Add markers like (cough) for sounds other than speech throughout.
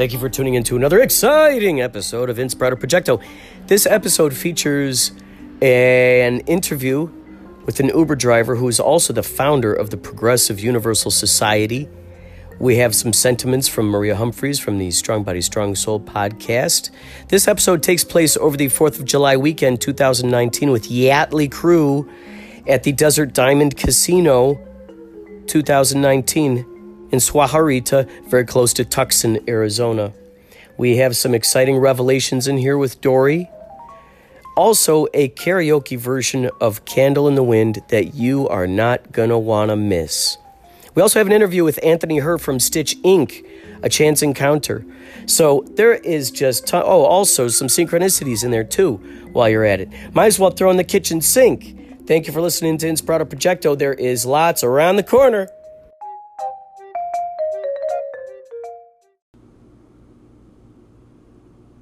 Thank you for tuning in to another exciting episode of Inspirato Projecto. This episode features an interview with an Uber driver who is also the founder of the Progressive Universal Society. We have some sentiments from Maria Humphreys from the Strong Body, Strong Soul podcast. This episode takes place over the 4th of July weekend 2019 with Yachtley Crew at the Desert Diamond Casino 2019 in Sahuarita, very close to Tucson, Arizona. We have some exciting revelations in here with Dory. Also, a karaoke version of Candle in the Wind that you are not gonna wanna miss. We also have an interview with Anthony Herr from Stitch Inc., a chance encounter. So there is just, ton- oh, also some synchronicities in there too while you're at it. Might as well throw in the kitchen sink. Thank you for listening to Inspirato Projecto. There is lots around the corner.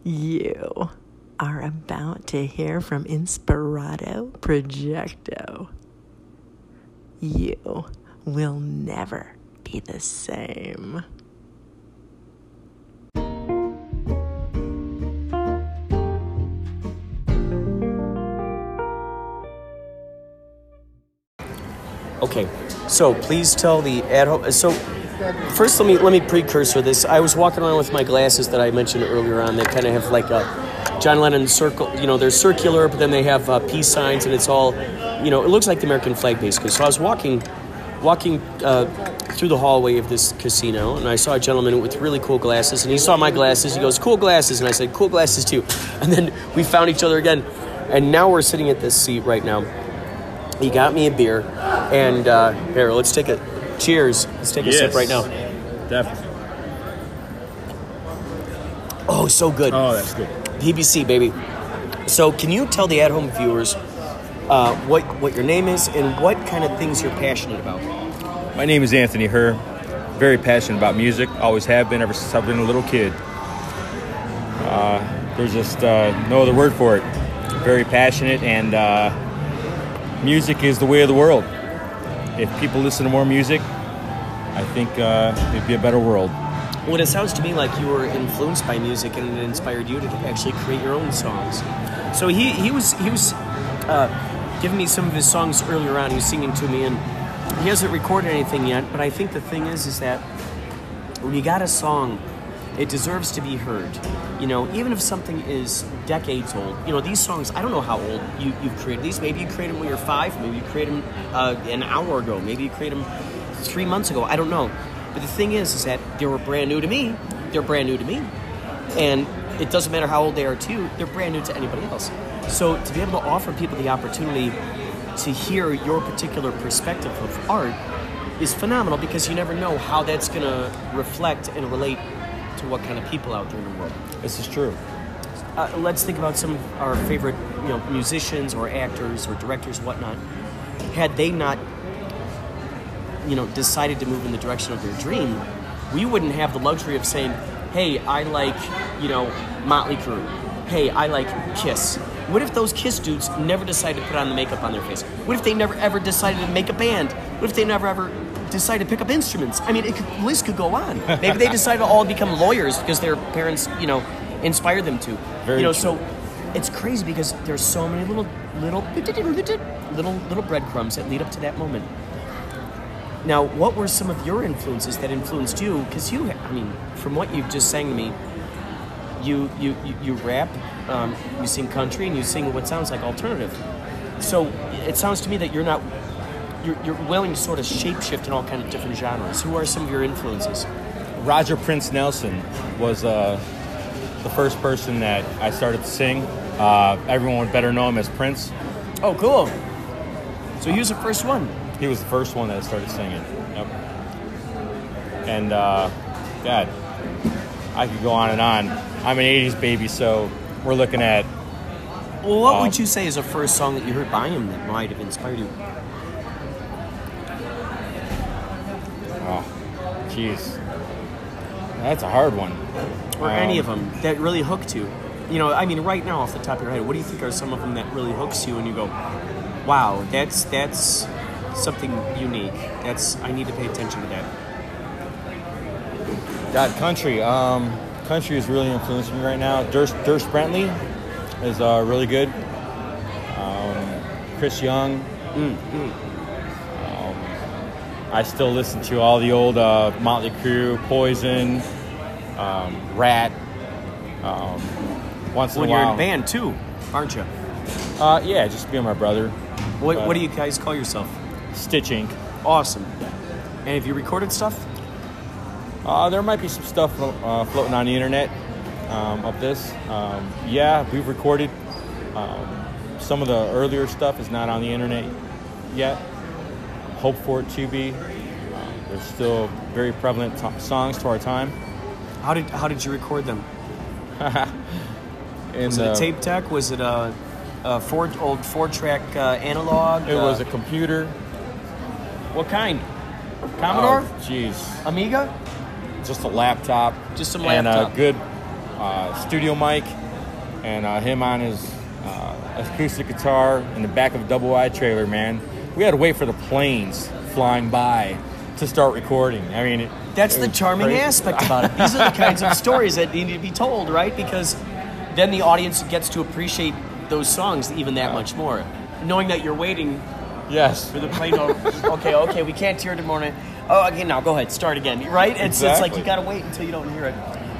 You are about to hear from Inspirato Projecto. You will never be the same. Okay, so please tell the ad hoc. So first, let me let me precursor this. I was walking around with my glasses that I mentioned earlier on. They kind of have like a John Lennon circle. You know, they're circular, but then they have uh, peace signs, and it's all, you know, it looks like the American flag basically. So I was walking, walking uh, through the hallway of this casino, and I saw a gentleman with really cool glasses, and he saw my glasses. He goes, "Cool glasses," and I said, "Cool glasses too." (laughs) And then we found each other again, and now we're sitting at this seat right now. He got me a beer, and uh, here, let's take a cheers. Let's take a sip right now. Definitely. Oh, so good. Oh, that's good. PBC, baby. So, can you tell the at-home viewers uh, what what your name is and what kind of things you're passionate about? My name is Anthony Herr. Very passionate about music. Always have been ever since I've been a little kid. Uh, there's just uh, no other word for it. Very passionate, and uh, music is the way of the world. If people listen to more music, I think uh, it'd be a better world. Well, it sounds to me like you were influenced by music and it inspired you to actually create your own songs. So he he was he was uh, giving me some of his songs earlier on. He was singing to me, and he hasn't recorded anything yet. But I think the thing is, is that when you got a song, it deserves to be heard. You know, even if something is decades old. You know, these songs. I don't know how old you you've created these. Maybe you created them when you're five. Maybe you created them uh, an hour ago. Maybe you created them three months ago. I don't know. But the thing is, is that they were brand new to me. They're brand new to me, and it doesn't matter how old they are too. They're brand new to anybody else. So to be able to offer people the opportunity to hear your particular perspective of art is phenomenal because you never know how that's going to reflect and relate to what kind of people out there in the world. This is true. Uh, let's think about some of our favorite, you know, musicians or actors or directors, whatnot. Had they not, you know, decided to move in the direction of their dream, we wouldn't have the luxury of saying, "Hey, I like, you know, Motley Crue. Hey, I like Kiss." What if those Kiss dudes never decided to put on the makeup on their face? What if they never ever decided to make a band? What if they never ever decided to pick up instruments? I mean, it could, the list could go on. Maybe they decided to all become lawyers because their parents, you know, inspired them to. Very you know, true. so it's crazy because there's so many little little little little breadcrumbs that lead up to that moment. Now, what were some of your influences that influenced you? Because you, I mean, from what you've just sang to me, you you you, you rap, um, you sing country, and you sing what sounds like alternative. So it sounds to me that you're not. You're, you're willing to sort of shapeshift in all kind of different genres. Who are some of your influences? Roger Prince Nelson was uh, the first person that I started to sing. Uh, everyone would better know him as Prince. Oh, cool. So he was the first one. He was the first one that started singing. Yep. And uh, God, I could go on and on. I'm an '80s baby, so we're looking at Well, what Um, would you say is a first song that you heard by him that might have inspired you? Jeez, that's a hard one. or any of Um, them that really hooked you? You know, I mean, right now off the top of your head, what do you think are some of them that really hooks you and you go, "Wow, that's that's something unique. That's I need to pay attention to that." God, country. Um, country is really influencing me right now. Dierks, Dierks Bentley is uh, really good. Um, Chris Young. Um, I still listen to all the old uh, Motley Crue, Poison, um, Ratt. Um, once in When a you're while, in band too, aren't you? Uh, yeah, just being my brother. What, what do you guys call yourself? Stitch Inc. Awesome. And have you recorded stuff? Uh, there might be some stuff uh, floating on the internet um, of this. Um, yeah, we've recorded. Um, some of the earlier stuff is not on the internet yet. Hope for it to be. Um, there's still very prevalent to- songs to our time. How did how did you record them? (laughs) Was it a tape deck? Was it a, a four old four track uh, analog? It was Uh, a computer. what kind? Commodore, Oh, Jeez, Amiga. just a laptop. Just some and laptop. And a good uh, studio mic, and uh, him on his uh, acoustic guitar in the back of a double wide trailer. Man, we had to wait for the planes flying by to start recording. I mean, it, That's it the charming crazy. aspect about it. (laughs) These are the kinds of stories that need to be told, right? Because then the audience gets to appreciate those songs even that much more, knowing that you're waiting Yes, for the plane. to- (laughs) okay, okay, we can't hear it tomorrow. Oh, okay, now go ahead, start again. Right? It's it's like you got to wait until you don't hear it,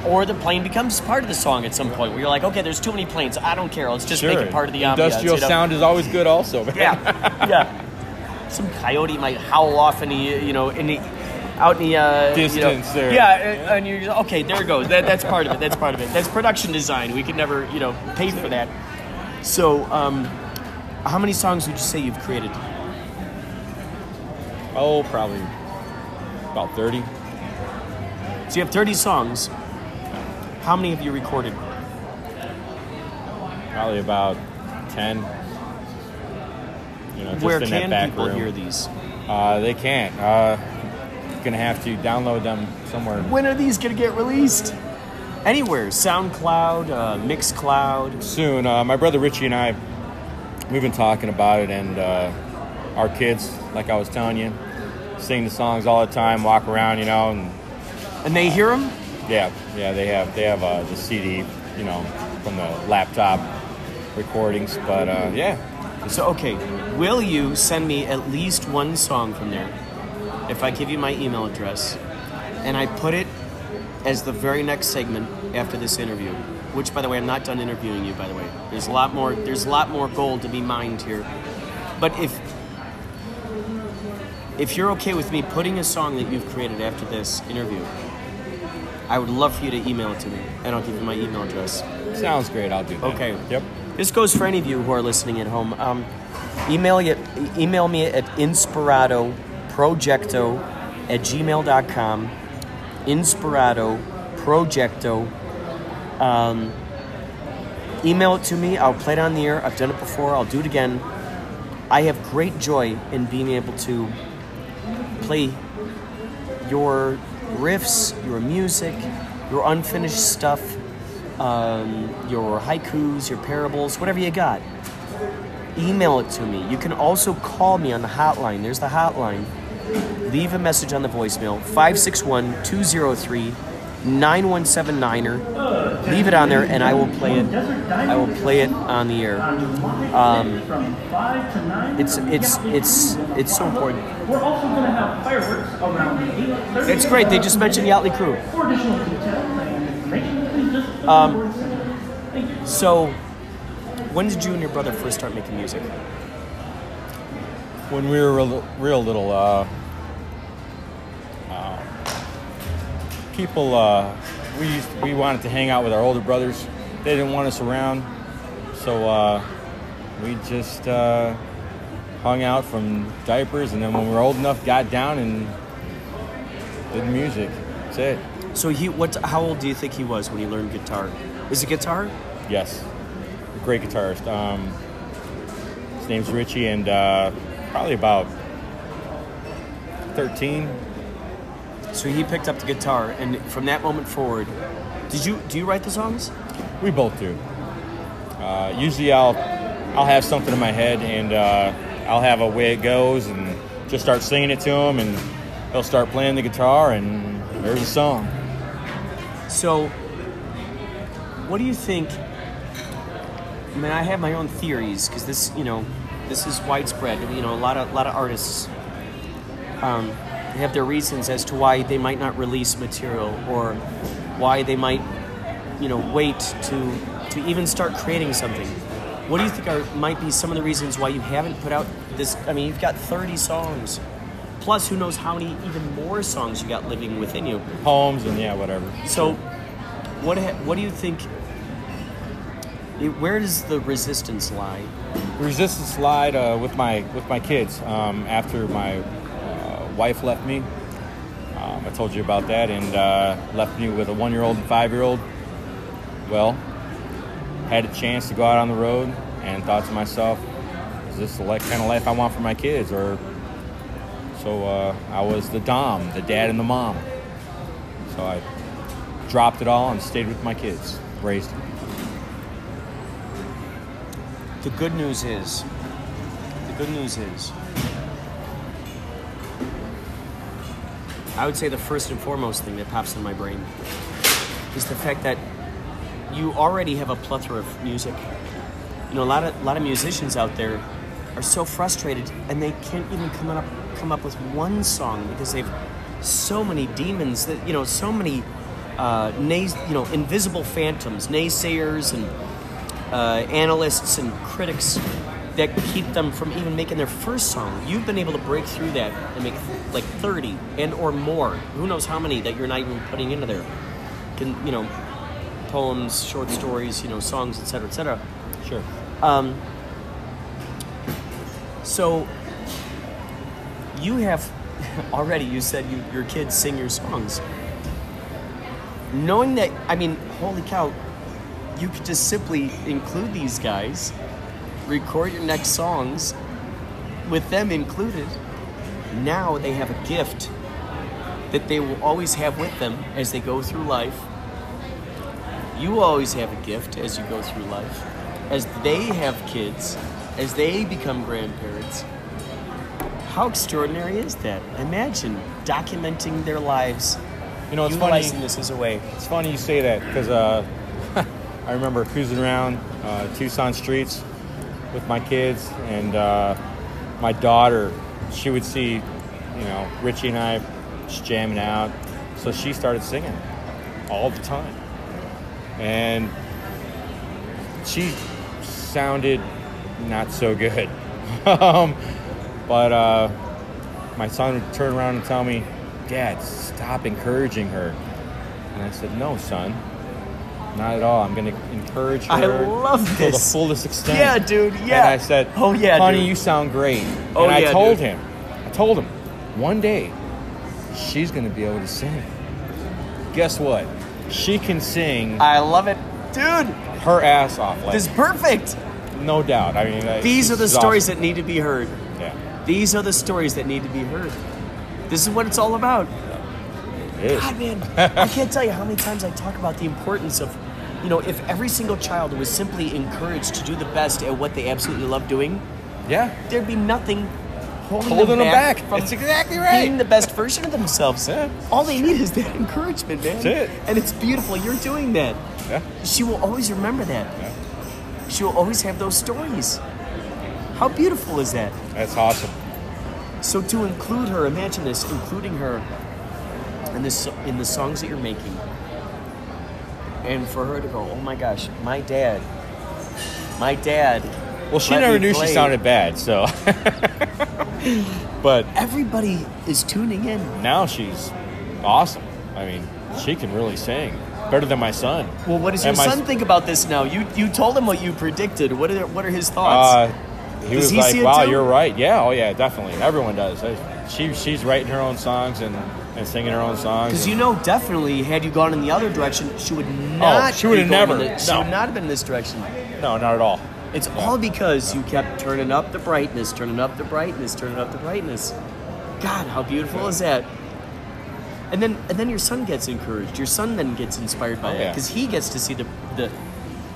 or the plane becomes part of the song at some point. Where you're like, okay, there's too many planes. I don't care. Let's just sure. make it part of the ambiance. Industrial you know? sound is always good, also. Man. Yeah, yeah. (laughs) Some coyote might howl off in the you know in the out in the uh, you know- Distance there. Yeah, and you're just, okay. There it goes. That, that's part of it. That's part of it. That's production design. We could never you know pay for that. So, um, how many songs would you say you've created? Oh, probably about thirty. So you have 30 songs. How many have you recorded? Probably about ten. You know, just Where in that can people room. hear these? Uh, they can't. Uh, you're gonna have to download them somewhere When are these gonna get released? Anywhere. SoundCloud, uh, Mixcloud. soon. Uh, my brother Richie and I, we've been talking about it, and uh, our kids, like I was telling you, sing the songs all the time, walk around, you know, and And they hear them? yeah, yeah, they have they have uh, the CD, you know, from the laptop recordings, but uh, yeah, So, okay, will you send me at least one song from there if I give you my email address and I put it as the very next segment after this interview? Which, by the way, I'm not done interviewing you. By the way, there's a lot more. There's a lot more gold to be mined here. But if if you're okay with me putting a song that you've created after this interview, I would love for you to email it to me, and I'll give you my email address. sounds great. I'll do that. Okay. Yep. This goes for any of you who are listening at home. Um, email, it, email me at inspiratoprojecto at gmail.com. Inspirato Projecto. Um, email it to me. I'll play it on the air. I've done it before. I'll do it again. I have great joy in being able to play your riffs, your music, your unfinished stuff, um, your haikus, your parables, whatever you got. Email it to me. You can also call me on the hotline. There's the hotline. Leave a message on the voicemail 561 203 9179er. Leave it on there and I will play it. I will play it on the air. Um, it's it's it's it's so important. We're also going to have fireworks around It's great. They just mentioned the Yachtley crew. Um. So, when did you and your brother first start making music? When we were real, real little, uh, uh, people, uh, we used, we wanted to hang out with our older brothers. They didn't want us around, so uh, we just uh, hung out from diapers, and then when we were old enough, got down and did music. That's it. So he, what? How old do you think he was when he learned guitar? Is it guitar? Yes, great guitarist. Um, his name's Richie, and uh, probably about thirteen. So he picked up the guitar, and from that moment forward, did you do you write the songs? We both do. Uh, usually, I'll I'll have something in my head, and uh, I'll have a way it goes, and just start singing it to him, and he'll start playing the guitar, and there's a song. So what do you think? I mean, I have my own theories because this, you know, this is widespread. You know, a lot of a lot of artists um, have their reasons as to why they might not release material or why they might, you know, wait to to even start creating something. What do you think are might be some of the reasons why you haven't put out this? I mean, you've got 30 songs, plus who knows how many even more songs you got living within you. Poems and yeah, whatever. So, what ha- what do you think? It- Where does the resistance lie? resistance slide uh, with my with my kids um, after my uh, wife left me. Um, I told you about that, and uh, left me with a one year old and five year old. Well, had a chance to go out on the road, and thought to myself, "Is this the kind of life I want for my kids?" Or so uh, I was the dom, the dad, and the mom. So I dropped it all and stayed with my kids, raised them. The good news is, the good news is, I would say the first and foremost thing that pops in my brain is the fact that you already have a plethora of music. You know, a lot of a lot of musicians out there are so frustrated and they can't even come up come up with one song because they've so many demons that you know so many uh, nays, you know invisible phantoms, naysayers and uh, analysts and critics that keep them from even making their first song. You've been able to break through that and make like 30 and or more. Who knows how many that you're not even putting into there. Can you know, poems, short stories, you know, songs, etc., etc. Sure. Um, so you have (laughs) already. You said you, your kids sing your songs. Knowing that, I mean, holy cow! You could just simply include these guys, record your next songs, with them included. Now they have a gift that they will always have with them as they go through life. You always have a gift as you go through life. As they have kids, as they become grandparents. How extraordinary is that? Imagine documenting their lives, You know, it's utilizing funny. this as a way. It's funny you say that because uh, I remember cruising around uh, Tucson streets with my kids and uh, my daughter. She would see, you know, Richie and I just jamming out, so she started singing all the time, and she sounded not so good. (laughs) um, but uh, my son would turn around and tell me, Dad, stop encouraging her. And I said, No, son, not at all. I'm going to encourage her I love to this. the fullest extent. Yeah, dude, Yeah. And. I said, Oh, yeah, honey, dude. you sound great. Oh, and I yeah, told dude. him, I told him, one day she's going to be able to sing. Guess what? She can sing I love it. Dude, her ass off. Like, this is perfect. no doubt. I mean, These are the stories awesome. that need to be heard. Yeah, These are the stories that need to be heard. This is what it's all about. Is. God, man, I can't tell you how many times I talk about the importance of, you know, if every single child was simply encouraged to do the best at what they absolutely love doing, Yeah. there'd be nothing holding, Holding them them back, from That's exactly right. being the best version of themselves. Yeah. All they need is that encouragement, man. That's it. And it's beautiful. You're doing that. Yeah. She will always remember that. Yeah. She will always have those stories. How beautiful is that? That's awesome. So to include her, imagine this, including her in this in the songs that you're making, and for her to go, oh my gosh, my dad, my dad. Well, she never knew play." she sounded bad, so. (laughs) but Everybody is tuning in. now she's awesome. I mean, she can really sing better than my son. Well, what does your And my- son think about this now? You you told him what you predicted. What are what are his thoughts? Uh, he Does was he like, "Wow, you're right." Yeah, oh yeah, definitely. Everyone does. She she's writing her own songs and, and singing her own songs. Because you know, definitely, had you gone in the other direction, she would oh, not. Oh, she would have never. the- she No. would not have been in this direction. no, not at all. It's all because you kept turning up the brightness, turning up the brightness, turning up the brightness. God, how beautiful is that? And then, and then your son gets encouraged. Your son then gets inspired by Oh, that yeah. because he gets to see the, the,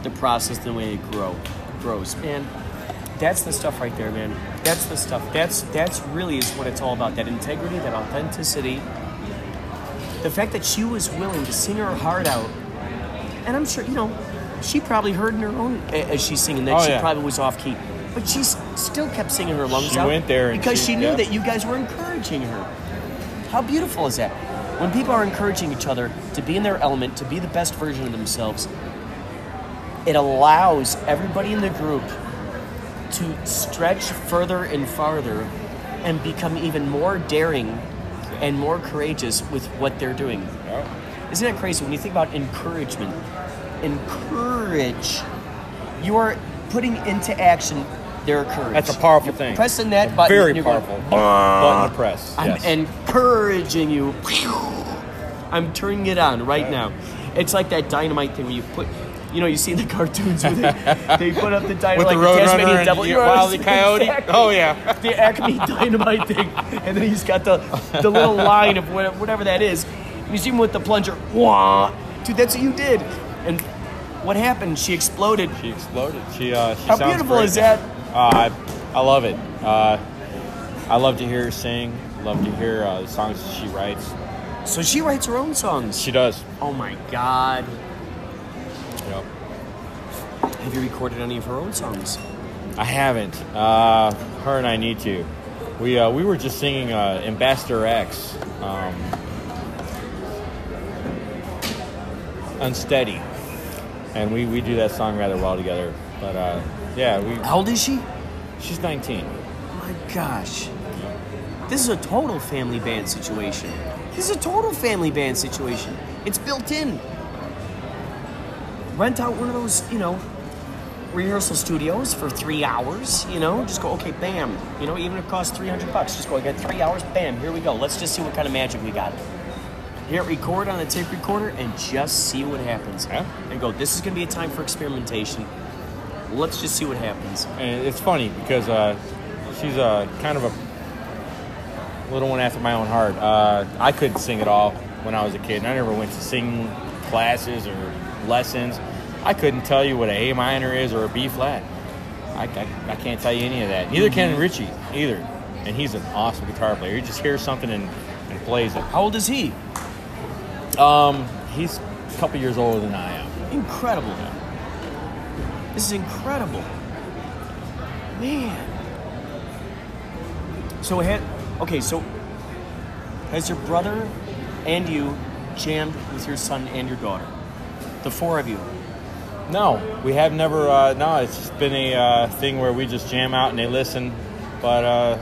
the process, the way it grow, grows. Man, that's the stuff right there, man. That's the stuff. That's that's really is what it's all about. That integrity, that authenticity. The fact that she was willing to sing her heart out, and I'm sure you know, she probably heard in her own as she's singing that Oh, she yeah. probably was off key, but she still kept singing her lungs She out. went there and because she- she, knew yeah. that you guys were encouraging her. How beautiful is that? When people are encouraging each other to be in their element, to be the best version of themselves, it allows everybody in the group to stretch further and farther and become even more daring and more courageous with what they're doing. Isn't that crazy when you think about encouragement? Encourage. You are putting into action their courage. That's a powerful You're thing. Pressing that button. Very you're going, powerful. Button to press. I'm yes. encouraging you. I'm turning it on right now. It's like that dynamite thing where you put, you know, you see the (laughs) cartoons with it. They put up the dynamite, With the like Roadrunner Tasmanian devil. the You Wile. (laughs) Coyote? exactly. Oh, yeah. the Acme (laughs) dynamite thing, and then he's got the the little line of wha- whatever that is. And you see him with the plunger. Wah, dude, that's what you did. And what happened? She exploded. She exploded. She, uh, she How beautiful great is that? Uh, I, I love it. Uh, I love to hear her sing. Love to hear uh, the songs that she writes. So she writes her own songs. She does. Oh my God. Have you recorded any of her own songs? I haven't. Uh, her and I need to. We uh, we were just singing uh, Ambassador X, um, Unsteady, and we, we do that song rather well together. But uh, yeah, we How old is she? she's 19. My gosh. This is a total family band situation. This is a total family band situation. It's built in. Rent out one of those, you know, rehearsal studios for three hours, you know, just go, okay, bam. You know, even if it costs 300 bucks, just go, I got three hours, bam, here we go. Let's just see what kind of magic we got. Hit record on the tape recorder and just see what happens. Yeah. And go, this is going to be a time for experimentation. Let's just see what happens. And it's funny because uh, she's a kind of a little one after my own heart. Uh, I couldn't sing at all when I was a kid. And I never went to singing classes or lessons. I couldn't tell you what a A minor is or a B flat. I, I, I can't tell you any of that. Neither can Richie either. And he's an awesome guitar player. He just hears something and, and plays it. How old is he? Um, he's a couple years older than I am. Incredible. Man. This is incredible. Man. So had okay, so has your brother and you jammed with your son and your daughter? The four of you. No, we have never. Uh, no, it's just been a uh, thing where we just jam out and they listen. But uh,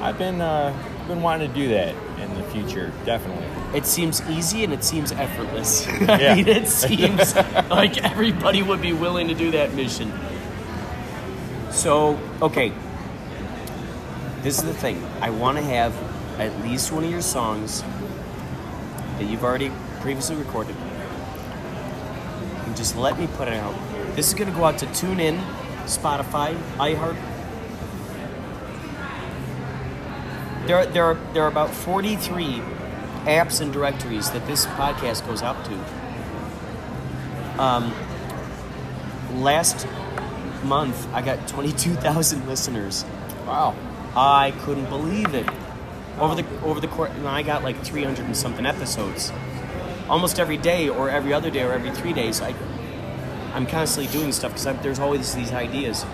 I've been uh, been wanting to do that in the future, definitely. It seems easy and it seems effortless. (laughs) I Yeah. mean, it seems (laughs) like everybody would be willing to do that mission. So, okay. This is the thing. I want to have at least one of your songs that you've already previously recorded. And just let me put it out. This is going to go out to TuneIn, Spotify, iHeart. There, are- there, are, there are about 43 apps and directories that this podcast goes out to. Um, last month, I got 22,000 (laughs) listeners. Wow. I couldn't believe it. Over the over the course, and I got like 300 and something episodes. Almost every day, or every other day, or every three days, I I'm constantly doing stuff because there's always these ideas.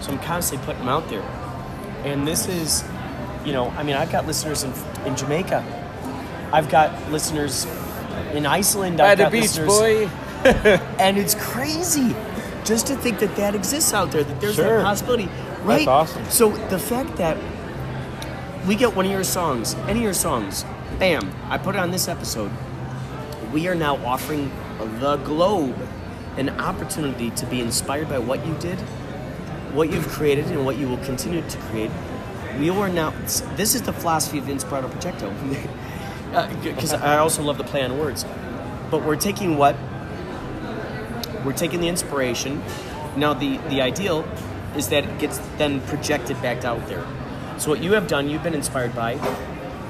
So I'm constantly putting them out there. And this is, you know, I mean, I've got listeners in in Jamaica. I've got listeners in Iceland. I've the got beach, listeners, boy. (laughs) and it's crazy just to think that that exists out there that there's Sure. that possibility right That's awesome. so the fact that we get one of your songs any of your songs bam i put it on this episode we are now offering the globe an opportunity to be inspired by what you did what you've created and what you will continue to create we are now this is the philosophy of inspirato projecto because (laughs) uh, i also love the play on words but we're taking what we're taking the inspiration. Now, the, the ideal is that it gets then projected back out there. So, what you have done, you've been inspired by.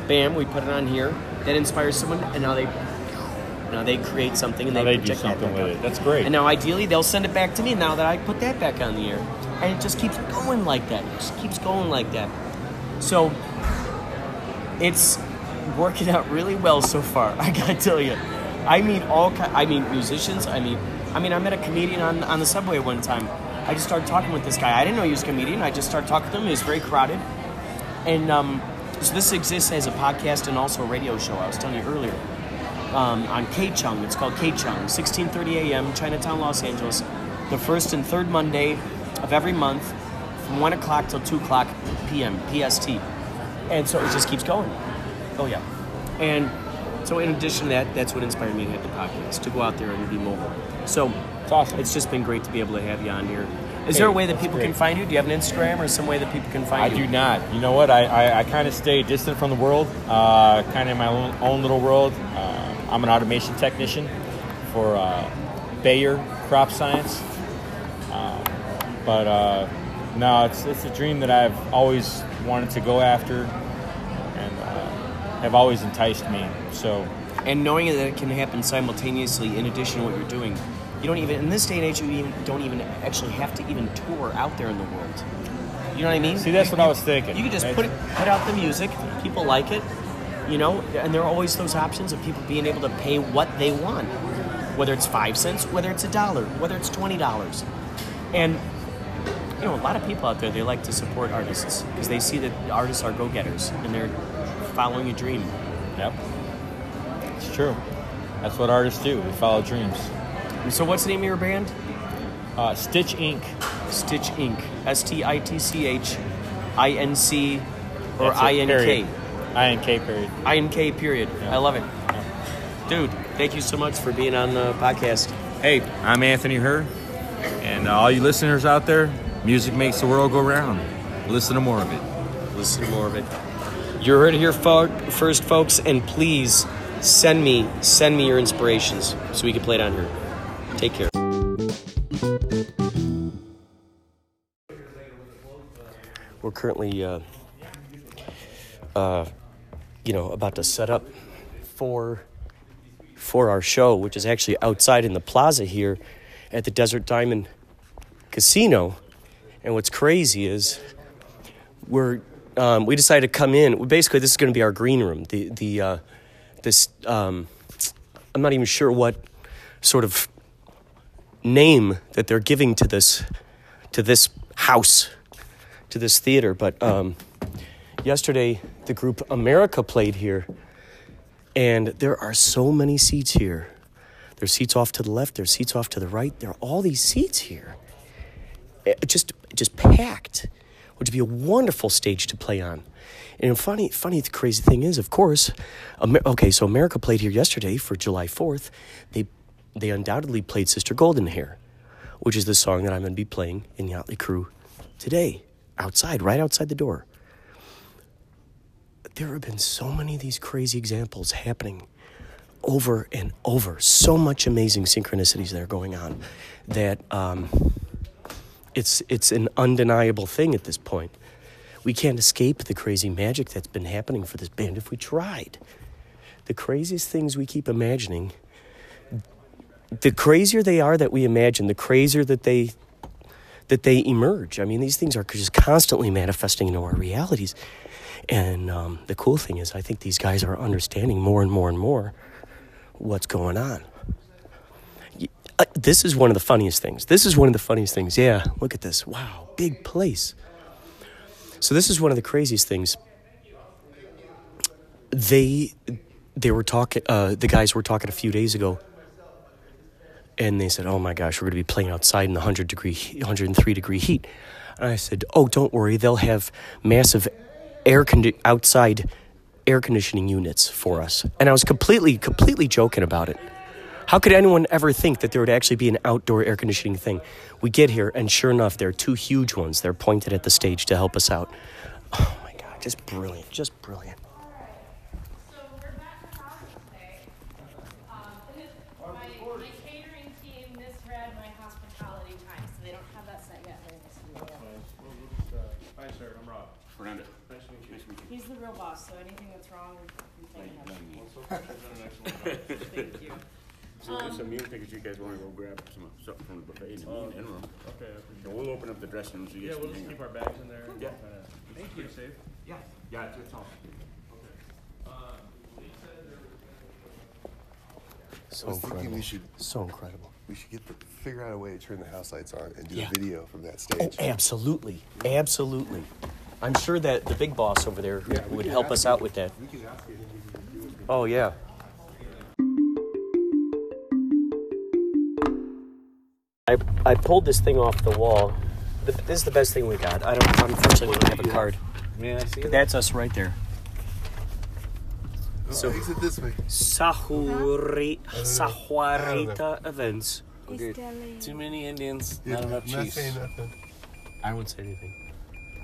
Bam, we put it on here. That inspires someone, and now they now they create something and Now they, they do something with it. That's great. And now, ideally, they'll send it back to me. Now that I put that back on the air, and it just keeps going like that. It just keeps going like that. So, it's working out really well so far. (laughs) I gotta tell you. I mean all. ki- I mean musicians. I mean I mean, I met a comedian on, on the subway one time. I just started talking with this guy. I didn't know he was a comedian. I just started talking to him. He was very crowded. And um, so this exists as a podcast and also a radio show, I was telling you earlier, um, on K Chung. It's called K Chung, 1630 a.m., Chinatown, Los Angeles. The first and third Monday of every month from 1 o'clock till 2 o'clock p.m., PST. And so it just keeps going. Oh, yeah. And so, in addition to that, that's what inspired me to have the podcast, to go out there and be mobile. So, It's awesome. it's just been great to be able to have you on here. Is there a way that people great. can find you? Do you have an Instagram or some way that people can find I you? I do not. You know what? I, I, I kind of stay distant from the world, uh, kind of in my own, own little world. Uh, I'm an automation technician for uh, Bayer Crop Science. Uh, but uh, no, it's, it's a dream that I've always wanted to go after and uh, have always enticed me. So, and knowing that it can happen simultaneously in addition to what you're doing you don't even in this day and age you even don't even actually have to even tour out there in the world you know what i mean see, that's what I was thinking. you can just put it put out the music people like it you know and there are always those options of people being able to pay what they want whether it's five cents whether it's a dollar whether it's twenty dollars and you know a lot of people out there they like to support artists because they see that artists are go-getters and they're following a dream Yep. It's true. That's what artists do. We follow dreams. so what's the name of your band Uh, Stitch Inc. Stitch Inc. S T I T C H I N C or I N K. period. I N K period. I N K period. I love it. Dude, thank you so much for being on the podcast. Hey, I'm Anthony Herr, and all you listeners out there, music makes the world go round. Listen to more of it. Listen to more of it. You heard it here fo- first, folks, and please send me send me your inspirations so we can play it on here. Take care. We're currently, uh, uh, you know, about to set up for for our show, which is actually outside in the plaza here at the Desert Diamond Casino. And what's crazy is we're um, we decided to come in. Basically, this is going to be our green room. The the uh, this um, I'm not even sure what sort of name that they're giving to this to this house to this theater. But um, yesterday, the group America played here, and there are so many seats here. There's seats off to the left. There's seats off to the right. There are all these seats here, Eh, just just packed, which would be a wonderful stage to play on. And funny, funny, the crazy thing is, of course, Amer- okay. So America played here yesterday for July Fourth. They they undoubtedly played Sister Golden Hair, which is the song that I'm going to be playing in Yachtley Crew today, outside, right outside the door. There have been so many of these crazy examples happening over and over. So much amazing synchronicities that are going on that um, it's it's an undeniable thing at this point. We can't escape the crazy magic that's been happening for this band if we tried. The craziest things we keep imagining, the crazier they are that we imagine, the crazier that they that they emerge. I mean, these things are just constantly manifesting into our realities. And um, the cool thing is, I think these guys are understanding more and more and more what's going on. Uh, This is one of the funniest things. This is one of the funniest things. Yeah, look at this. Wow, big place. So this is one of the craziest things. They they were talking. Uh, the guys were talking a few days ago, and they said, "Oh my gosh, we're going to be playing outside in the hundred degree, hundred and three degree heat." And I said, "Oh, don't worry. They'll have massive air condi- outside air conditioning units for us." And I was completely, completely joking about it. How could anyone ever think that there would actually be an outdoor air conditioning thing? We get here, and sure enough, there are two huge ones. They're pointed at the stage to help us out. Oh my God, just brilliant, just brilliant. So we're back top today. Um, and this, my, my catering team misread my hospitality time, so they don't have that set yet. They're gonna see it. Hi, sir. I'm Rob. Fernando. Nice to meet you. Nice to meet you. He's the real boss, so anything that's wrong, you blame him. Well, so far, she's done an excellent job. Thank you. So there's some meal tickets you guys wanna go grab some, uh, stuff from the buffet in the meeting interim. Uh, okay, I appreciate So we'll open up the dressing room so you. Yeah, guys we'll can just hang keep out. our bags in there. and Yeah. kinda- It's pretty safe. Yeah, yeah, it's, it's all. So was thinking incredible. we should So incredible. we should get the, figure out a way to turn the house lights on and do Yeah. a video from that Oh, stage. absolutely, absolutely. I'm sure that the big boss over there would help us out with that. We could ask him if he could do it. Oh yeah. I I pulled this thing off the wall. Th- This is the best thing we got. I don't. Unfortunately, we don't have a card. May I see But that's us right there. Oh, so exit this way. Sahuri I uh-huh. Sahuarita events. He's telling. Too many Indians, Yeah, not enough not chiefs. saying nothing. I won't say anything.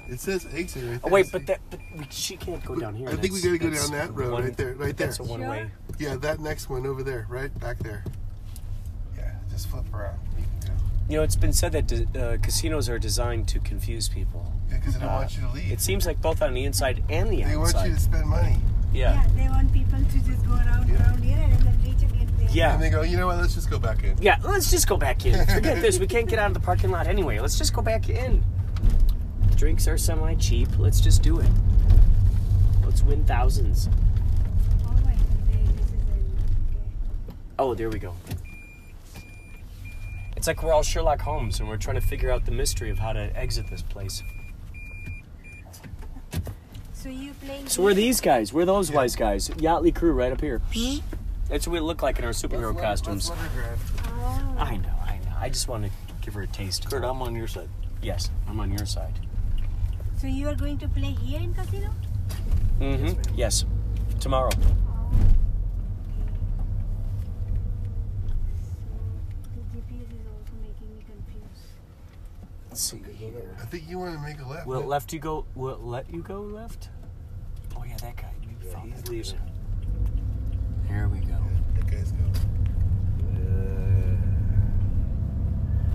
It says exit right Oh wait, but that but we, she can't go down here. I think we gotta go down that road one- right there, right there. That's a one way. Yeah, that next one over there, right back there. Yeah, just flip around. You can go. You know, it's been said that de- uh, casinos are designed to confuse people. Yeah, because they don't Uh, want you to leave. It seems like both on the inside and the outside. they want you to spend money. yeah. Yeah, they want people to just go around, Yeah. around here and then reach again there. Yeah. And they go, you know what? Let's just go back in. Yeah, let's just go back in. Forget this. We can't get out of the parking lot anyway. Let's just go back in. Drinks are semi cheap. Let's just do it. Let's win thousands. Oh my god, this is an, okay. Oh, there we go. It's like we're all Sherlock Holmes and we're trying to figure out the mystery of how to exit this place. So you playing So we're these guys. We're those wise guys. Yachtley crew right up here. That's what we look like in our superhero costumes. Oh. I know, I know. I just want to give her a taste. Kurt, I'm on your side. Yes, I'm on your side. So you are going to play here in casino? Mm-hmm. Yes. Tomorrow. Oh. Okay. The GPS is also making me confused. Let's see here. I think you want to make a left. Will it left you go? Will it let you go left? Oh yeah, that guy. You found he's that leaving. person. There we go. That guy's going.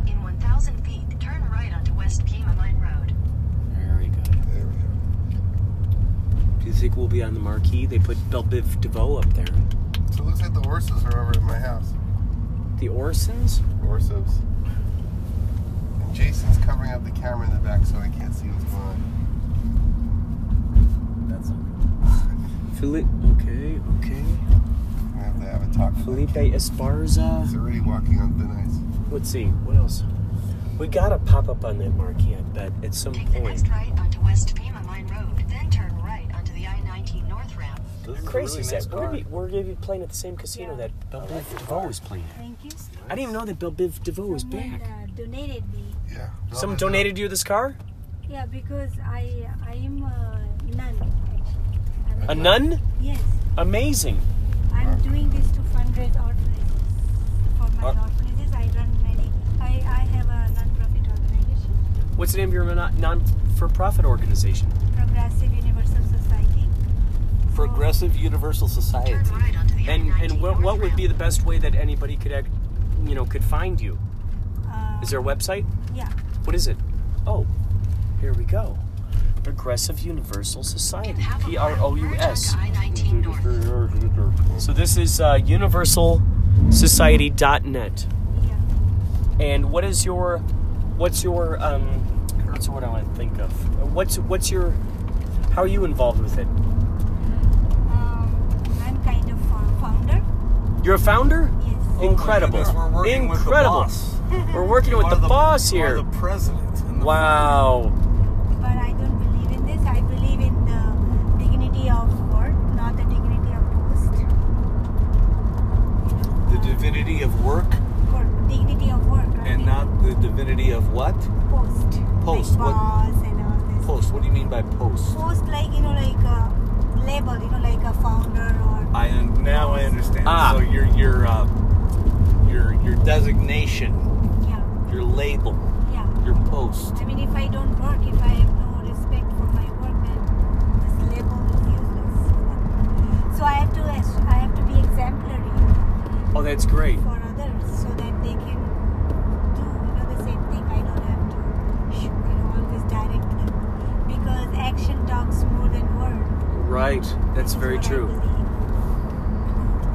In 1,000 feet, turn right onto West Pima Mine Road. Very good. There we go. Do you think we'll be on the marquee? They put Bell Biv DeVoe up there. So it looks like the horses are over at my house. The Orsons? Orsos. And Jason's covering up the camera in the back so I can't see what's going on. That's Felipe. (laughs) Okay, okay. We have to have a talk. with Felipe him. Esparza. He's already walking on thin ice. Let's see. What else? We gotta pop up on that marquee, I bet, at some Take the point. next right onto West Pima Mine Road, then turn right onto the I-19 North ramp. This is How a crazy really is nice that? We're gonna, car. be, we're gonna be playing at the same casino Yeah. that Bell Biv DeVoe is playing at. Thank you. I didn't even know that Bell Biv DeVoe was back. uh, donated me. Yeah. Someone donated you this car? Yeah, because I I am a nun actually. I'm A nun? Yes, Amazing. I'm doing this to fundraise orphanages. For my Uh, orphanages, I run many. I, I have a non-profit organization, What's the name of your non for profit organization? Progressive Universal Society. Progressive Universal Society. Right And and what, what would be the best way that anybody could, act, you know, could find you? Is there a website? Yeah. What is it? Oh, here we go. Progressive Universal Society. In half a P mile, R O U merge S. onto I-19 North. So this is uh, universalsociety.net. Yeah. And what is your, what's your, um, what's the word I want to think of? What's what's your, how are you involved with it? Um, I'm kind of fo- founder. You're a founder? Yes. Incredible. Goodness, we're working with the Incredible. Boss. We're working with Or the, boss or here. the president. the Wow. But I don't believe in this. I believe in the dignity of work, not the dignity of post. The divinity of work Work, dignity of work. I and not the divinity of what? post. Post, Like what- boss and all this. Post. What do you mean by post? Post like you know like a label, you know like a founder or. I un- now I understand. Ah. So your your uh, your your designation, Yeah, your label, yeah. your post. I mean, if I don't work, if I have no respect for my work, then this label is useless. So I have to, I have to be exemplary Oh, that's great. for others, so that they can do, you know, the same thing. I don't have to, you know, always direct them because action talks more than words. Right. That's This very what I true.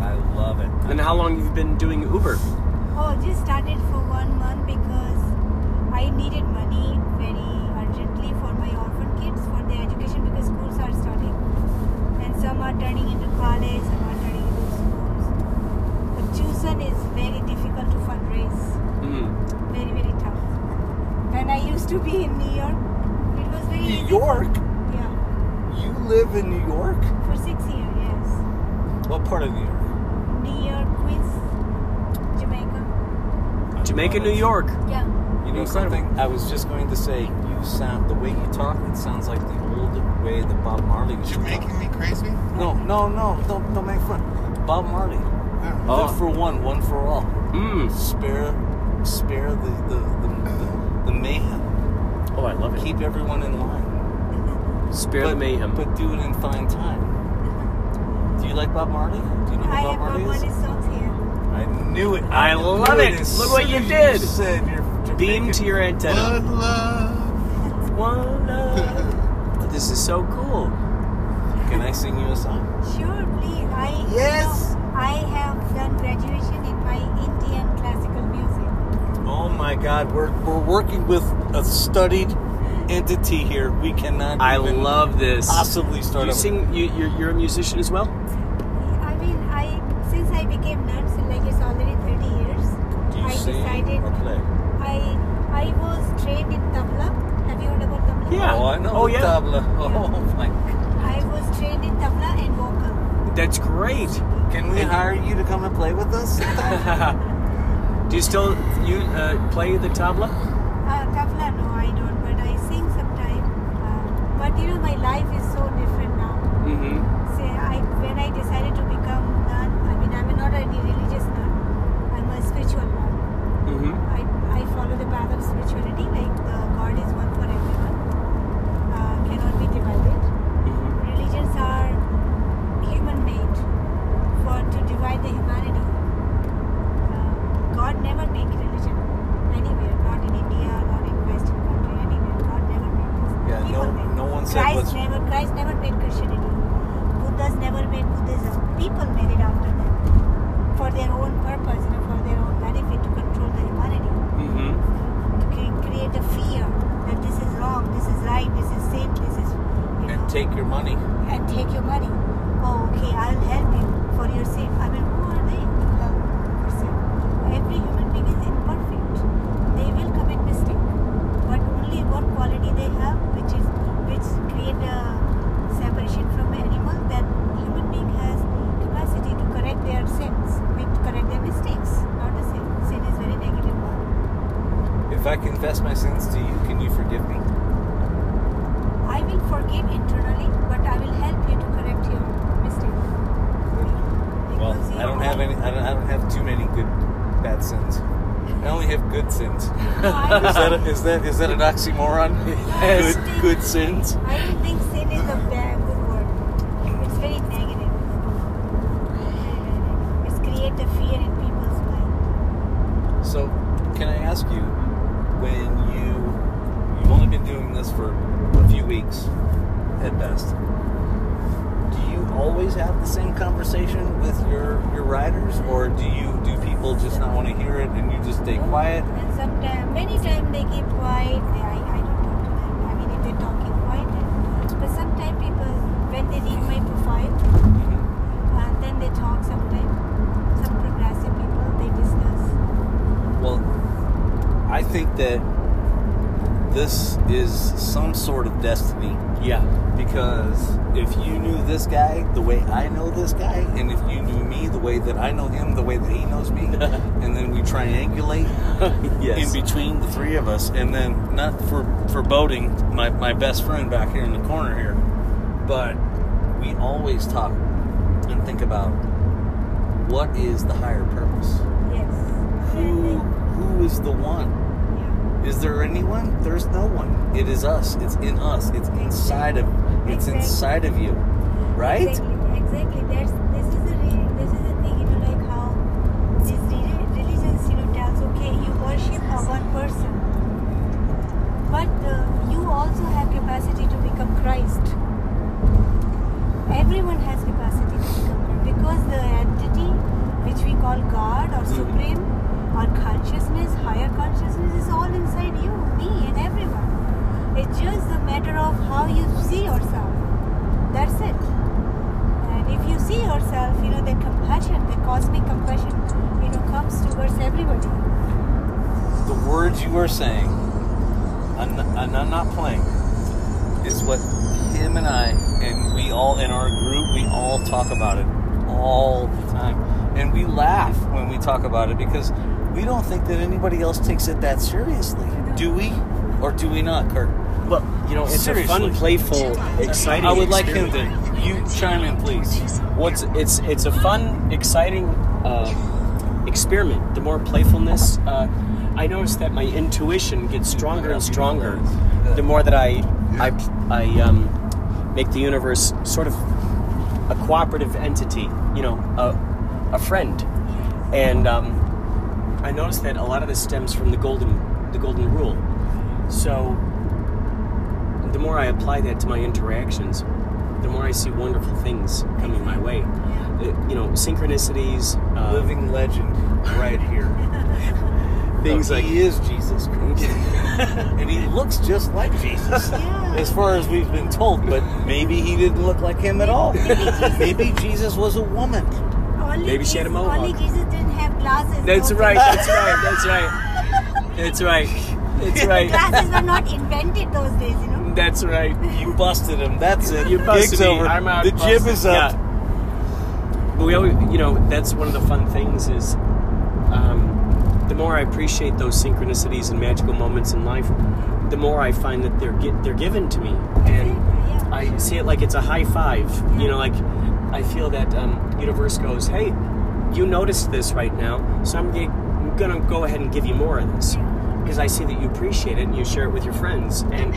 I love it. And how long have you been doing Uber? Oh, just started for one month because I needed money very urgently for my orphan kids for their education because schools are starting and some are turning into college, some are turning into schools. But tuition is very difficult to fundraise. Mm-hmm. Very, very tough. When I used to be in New York, it was very New easy. York? Yeah. You live in New York? For six years, yes. What part of New York? New York, Queens, Jamaica. Jamaica, New York. Yeah. You know something? I was just going to say, you sound the way you talk. It sounds like the old way that Bob Marley used You're to talk. making me crazy? No, no, no, don't don't make fun. Bob Marley. Yeah. Oh. Live for one, one for all. Mm. Spare, spare the the, the, the, the mayhem. Oh, I love it. Keep everyone in line. Spare but, the mayhem. but do it in fine time. Do you like Bob Marley? Do you know who I Bob have Bob Marley is? Marley songs here. I knew it. I knew love it. as Look what you did. said you're Beam to your antenna. One love. One love. This is so cool. Can I sing you a song? Sure, please. I you Yes. know, I have done graduation in my Indian classical music. Oh my God, we're we're working with a studied entity here. We cannot. I even love this. Possibly start. You a- sing. You, you're, you're a musician as well. Oh, I know. Oh, yeah. tabla. (laughs) Oh my. I was trained in tabla and vocal. That's great. Can we hire you to come and play with us? (laughs) Do you still you uh, play the tabla? Uh, tabla, no, I don't, but I sing sometime. Uh, but you know, my life is so different now. Mm-hmm. Say, I when I decided to become nun, I mean, I'm not a religious nun. I'm a spiritual nun. Mm-hmm. I, I follow the path of spirituality, like the God is one for everyone, uh, cannot be divided. Mm-hmm. Religions are human made for to divide the humanity. Uh, God never make religion anywhere, not in India, not in Western country, anywhere. God never made this. Yeah, no- People made. no one said Christ what's- never, Christ never made Christianity. Buddhas never made Buddhism. People made it after them for their own purpose, you know, for their own benefit to control the humanity Mm-hmm. to cre- create a fear that this is wrong, this is right, this is sin, this is you know, and take your money. and take your money. Oh, okay, I'll help you for your sin. I mean, who are they to help for sin? Every human being is imperfect. They will commit mistake, but only one quality they have, which is which create a separation from animal. That human being has capacity to correct their sins, with correct their mistakes, not a sin. Sin is very negative word. If I confess my sins to you, can you forgive me? I will forgive internally, but I will help you to correct your mistake. Well, Because you I don't are- have any. I don't, I don't have too many good, bad sins. I only have good sins. No, I- Is that a, is that is that an oxymoron? (laughs) Yes. Good good sins. I don't think sin is a bad good word. It's very negative. It's create a fear in people's mind. So, can I ask you, when you you've only been doing this for a few weeks at best, do you always have the same conversation with your your riders, or do you do people just not want to hear it and you just stay quiet? And sometimes, many times they keep quiet. They, I, I don't talk to them. I mean, if they're talking quiet, then- but sometimes people, when they read my profile, and then they talk sometimes. Some progressive people, they discuss. Well, I think that this is some sort of destiny. Yeah. Because if you knew this guy the way I know this guy, and if you knew me the way that I know him, the way that he knows me, (laughs) and then we triangulate (laughs) Yes. in between the three of us, and then not for foreboding my, my best friend back here in the corner here, but we always talk and think about what is the higher purpose? Yes. Who who is the one? Is there anyone? There's no one. It is us. It's in us. It's inside of. It's Exactly. inside of you, right? Exactly. Exactly. That's this is the re- this is the thing. You know, like how these re- religions, you know, tells okay, you worship a one person, but uh, you also have capacity to become Christ. Everyone has capacity to become Christ because the entity which we call God or Supreme or consciousness, higher consciousness, is all inside you, me, and everyone. It's just a matter of how you see yourself. That's it. And if you see yourself, you know, the compassion, the cosmic compassion, you know, comes towards everybody. The words you are saying I'm not, and I'm not playing. It's what him and I, and we all in our group, we all talk about it all the time, and we laugh when we talk about it because we don't think that anybody else takes it that seriously, do we? Or do we not, Kurt? Well, you know, it's Seriously. a fun, playful, exciting. I would like him to. You chime in, please. What's it's it's a fun, exciting uh, experiment. The more playfulness, uh, I notice that my intuition gets stronger and stronger. The more that I I I um, make the universe sort of a cooperative entity. You know, a a friend, and um, I notice that a lot of this stems from the golden the golden rule. So the more I apply that to my interactions, the more I see wonderful things coming my way. Uh, you know, synchronicities, uh, Living legend, right here. (laughs) things No, like he is Jesus Christ, (laughs) and he looks just like Jesus, as far as we've been told. But maybe he didn't look like him at all. maybe Jesus was a woman. Only Maybe she had a Jesus- mohawk. Only Jesus didn't have glasses. That's those right. That's right. That's right. That's right. That's right. Glasses were not invented those days, you know. That's right. You busted him. That's it. You busted Gig's me. over. I'm out. The jib Busted. is up. Yeah. But we always, you know, that's one of the fun things is um, the more I appreciate those synchronicities and magical moments in life, the more I find that they're gi- they're given to me, and I see it like it's a high five. You know, like I feel that um, universe goes, "Hey, you noticed this right now, so I'm gonna go ahead and give you more of this." Because I see that you appreciate it and you share it with your friends, and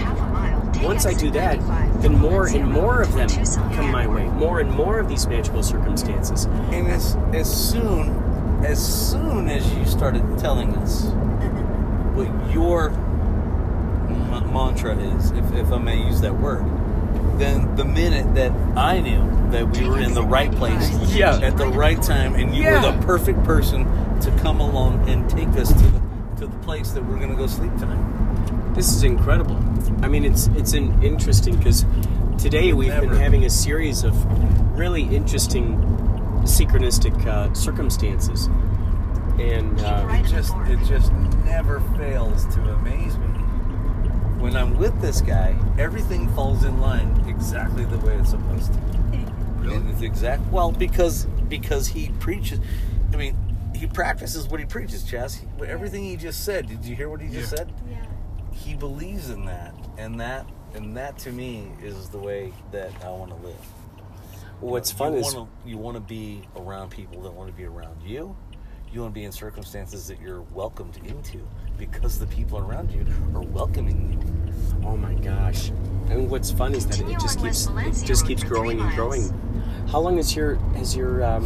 once I do that, then more and more of them come my way. More and more of these magical circumstances. And as as soon as soon as you started telling us what your m- mantra is, if, if I may use that word, then the minute that I knew that we were in the right place Yeah. at the right time, and you Yeah. were the perfect person to come along and take us to the to the place that we're going to go sleep tonight. This is incredible. I mean, it's it's an interesting because today we've been having a series of really interesting synchronistic uh, circumstances, and uh, it just it just never fails to amaze me. When I'm with this guy, everything falls in line exactly the way it's supposed to. And it's exact well because because he preaches. I mean, he practices what he preaches. Chas, He- everything he just said. Did you hear what he just said? Yeah. He believes in that, and that and that to me is the way that I want to live. what's You fun is wanna, you want to be around people that want to be around you. You want to be in circumstances that you're welcomed into because the people around you are welcoming you. oh my gosh. And what's fun is that it just keeps it just keeps growing and growing. How long has your has your um,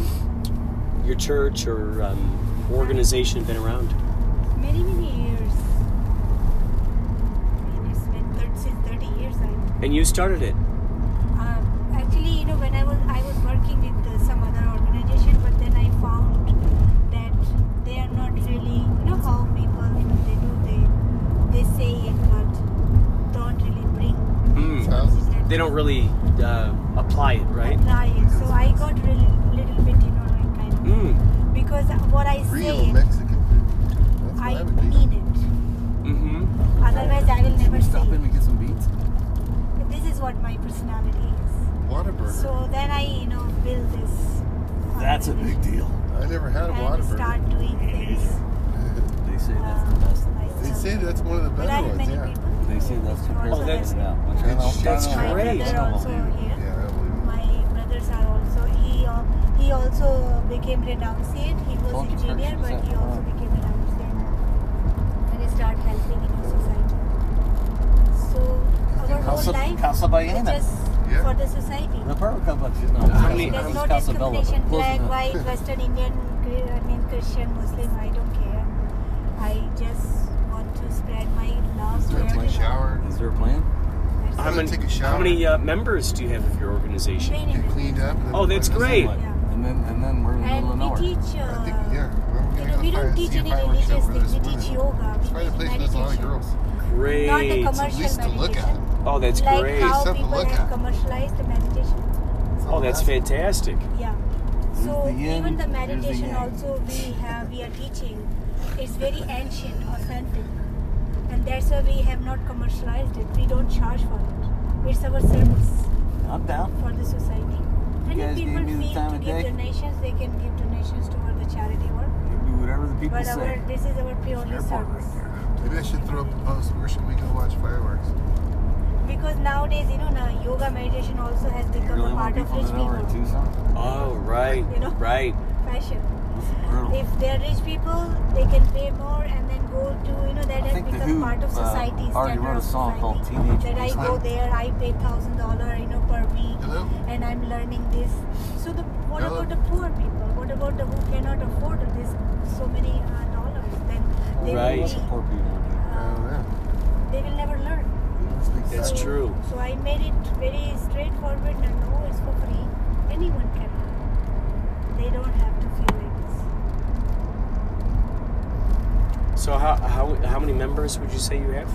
your church or um, organization been around? Many, many years. It's been 30, since 30 years. I, And you started it. um, actually, you know, when I was I was working with uh, some other organization, but then I found that they are not really, they say it, but don't really bring Mm. They don't really uh, apply it, right? apply it. So I got really little bit, you know, like kind of Mm. because what I Real say, Mexican food. That's what I I mean it. Mm-hmm. Otherwise, I will never say. Stop in it. and get some beats. This is what my personality is. Whataburger. So then I, you know, build this. That's a big deal. I never had a and Whataburger. start doing things. They say that's the best. They say that's one of the But better ones, yeah. They say that's oh, compared Oh, to that's- now. It's- That's it's- My great. brother also here. Yeah, I believe it. My brothers are also. He al- he also became renunciate. He was engineer, but he also became renunciate. And he started helping in our society. So our whole Casa- life Casa is Ballena. just Yeah. for the society. The perfect complex. No, How many- There's no Casa Bella, but discrimination, close black, enough. white, Western Indian, Cre- I mean Christian, Muslim. I don't care. I just want to spread my love to Took my shower. Is there a plan? That's How it. many, take a shower. how many uh, members do you have of your organization? Many, Get cleaned up. and then Oh, that's we're gonna- great. Yeah. And then and then we're in the middle of And we nowhere. teach. Uh, I think, yeah. Well, we're you gonna know, we find- don't teach see a any fireworks show religious where thing. there's We teach yoga. Let's We a teach place where there's a lot of meditation. girls. Great. Not the At commercial least to look at. meditation. Oh, that's like great. how Something to people look have at. commercialized the meditation. Oh, that's fantastic. Yeah. So the yin, even the here's the meditation yang. also we have we are teaching is very ancient, authentic, and that's why we have not commercialized it. We don't charge for it. It's our service I'm down. for the society. And if people gave me the feel to give day. donations, they can give donations toward the charity work. You can do whatever the people But say. our, this is our purely Airport right service. Maybe I should throw up a post. Where should we go watch fireworks? Because nowadays, you know, now yoga meditation also has become really a part of people rich to know people. Tucson? Oh, right, You know? right. Fashion. That's. If they're rich people, they can pay more and then go to, you know, that I has think The become Who, part of uh, society. already standard wrote a song called. Teenage That I go there, I pay thousand dollar, you know, per week, Hello? and I'm learning this. So the what Hello? about the poor people? What about the who cannot afford this so many uh, dollars? Then they Right. will be, of poor people. Oh, uh, yeah. they will never learn. That's So- true. So I made it very straightforward and no, it's for free. Anyone can learn. They don't have to feel like this. So how how how many members would you say you have?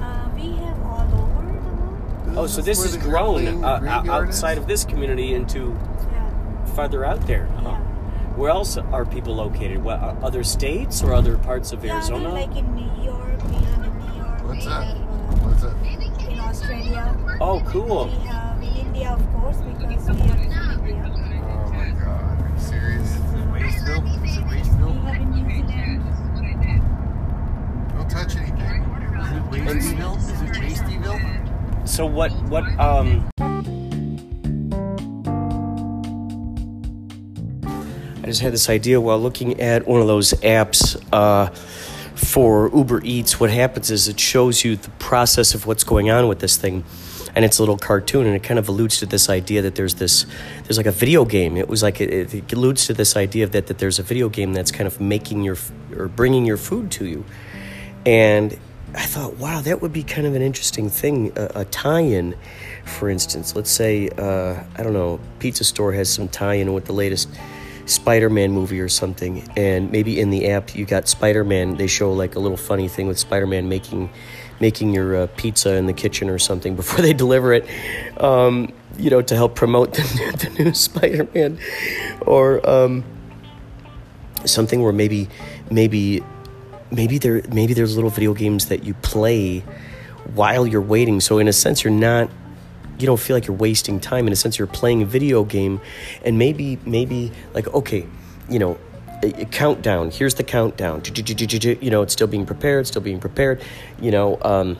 Uh, we have all over the world. Oh, so this has grown uh, outside is? of this community into Yeah. farther out there. Huh? Yeah. Where else are people located? What uh, other states or other parts of Yeah, I Arizona? like in New York, we have in New York. What's we that? What's that? uh, in Australia. oh, cool. We have in India, of course, because we are from India. Oh my god. Are you serious? Wasteville? Is it We Wasteville? have in New Zealand. Don't touch anything. So what what um I just had this idea while looking at one of those apps uh, for Uber Eats. What happens is it shows you the process of what's going on with this thing, and it's a little cartoon, and it kind of alludes to this idea that there's this, there's like a video game. It was like it, it alludes to this idea that that there's a video game that's kind of making your or bringing your food to you, and I thought, wow, that would be kind of an interesting thing, a, a tie-in. For instance, let's say uh, I don't know, pizza store has some tie-in with the latest Spider-Man movie or something, and maybe in the app you got Spider-Man. They show like a little funny thing with Spider-Man making making your uh, pizza in the kitchen or something (laughs) before they deliver it. Um, you know, to help promote (laughs) the the new Spider-Man, or um, something where maybe maybe maybe there maybe there's little video games that you play while you're waiting. So in a sense, you're not you don't feel like you're wasting time. In a sense, you're playing a video game, and maybe maybe like okay, you know. a- a Countdown. Here's the countdown. You know, it's still being prepared. Still being prepared. You know, um,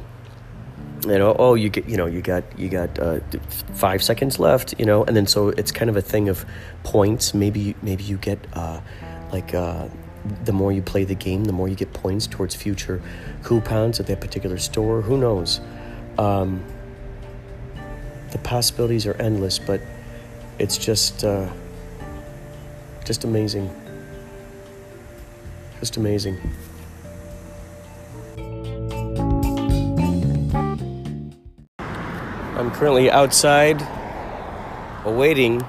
you know. Oh, you get. You know, you got. You got uh, five seconds left. You know, and then so it's kind of a thing of points. Maybe maybe you get uh, like uh, the more you play the game, the more you get points towards future coupons at that particular store. Who knows? Um, the possibilities are endless, but it's just uh, just amazing. Just amazing. I'm currently outside awaiting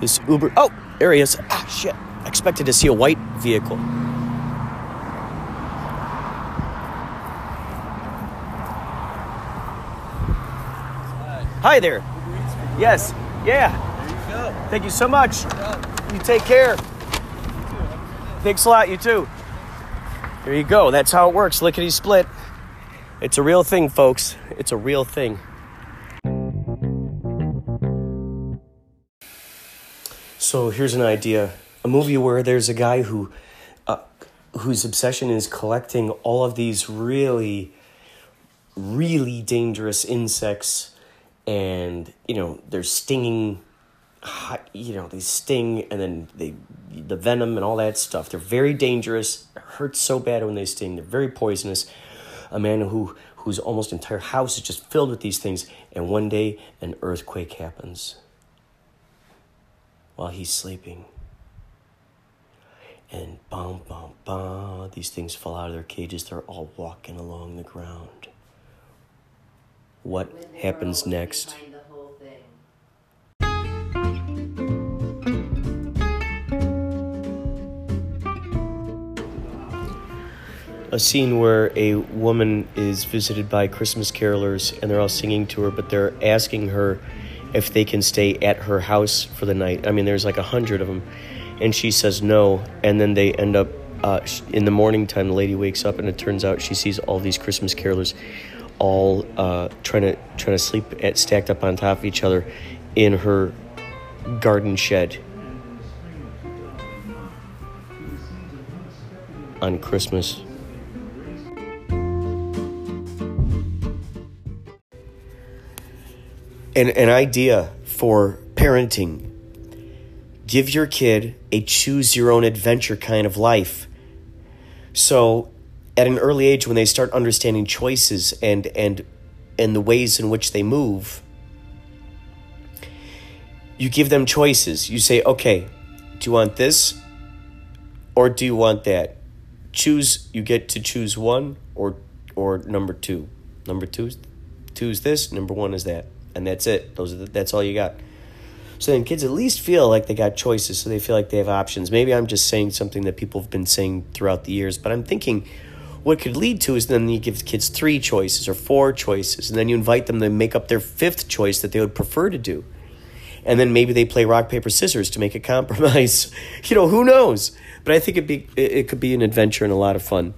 this Uber. Oh, there he is. Ah, shit. Expected to see a white vehicle. Hi there. Yes. Yeah. Thank you so much. You take care. Thanks a lot. You too. There you go. That's how it works. Lickety split. It's a real thing, folks. It's a real thing. So here's an idea: a movie where there's a guy who, uh, whose obsession is collecting all of these really, really dangerous insects, and you know they're stinging. You know they sting, and then they, the venom and all that stuff. They're very dangerous. It hurts so bad when they sting. They're very poisonous. A man who whose almost entire house is just filled with these things, and one day an earthquake happens while he's sleeping. And bum, bum, bum, these things fall out of their cages. They're all walking along the ground. What happens next? A scene where a woman is visited by Christmas carolers and they're all singing to her, but they're asking her if they can stay at her house for the night. I mean, there's like a hundred of them. And she says no, and then they end up uh, in the morning time, the lady wakes up and it turns out she sees all these Christmas carolers all uh, trying to trying to sleep at stacked up on top of each other in her garden shed on Christmas. An, an idea for parenting give your kid a choose your own adventure kind of life. So, at an early age, when they start understanding choices and and and the ways in which they move, you give them choices. You say, "Okay, do you want this, or do you want that?" Choose. You get to choose one or or number two. Number two, two is this. Number one is that, and that's it. Those are the, that's all you got. So then kids at least feel like they got choices, so they feel like they have options. Maybe I'm just saying something that people have been saying throughout the years, but I'm thinking what could lead to is then you give kids three choices or four choices, and then you invite them to make up their fifth choice that they would prefer to do. And then maybe they play rock, paper, scissors to make a (laughs) compromise. you know, who knows? But I think it'd be, it it could be an adventure and a lot of fun.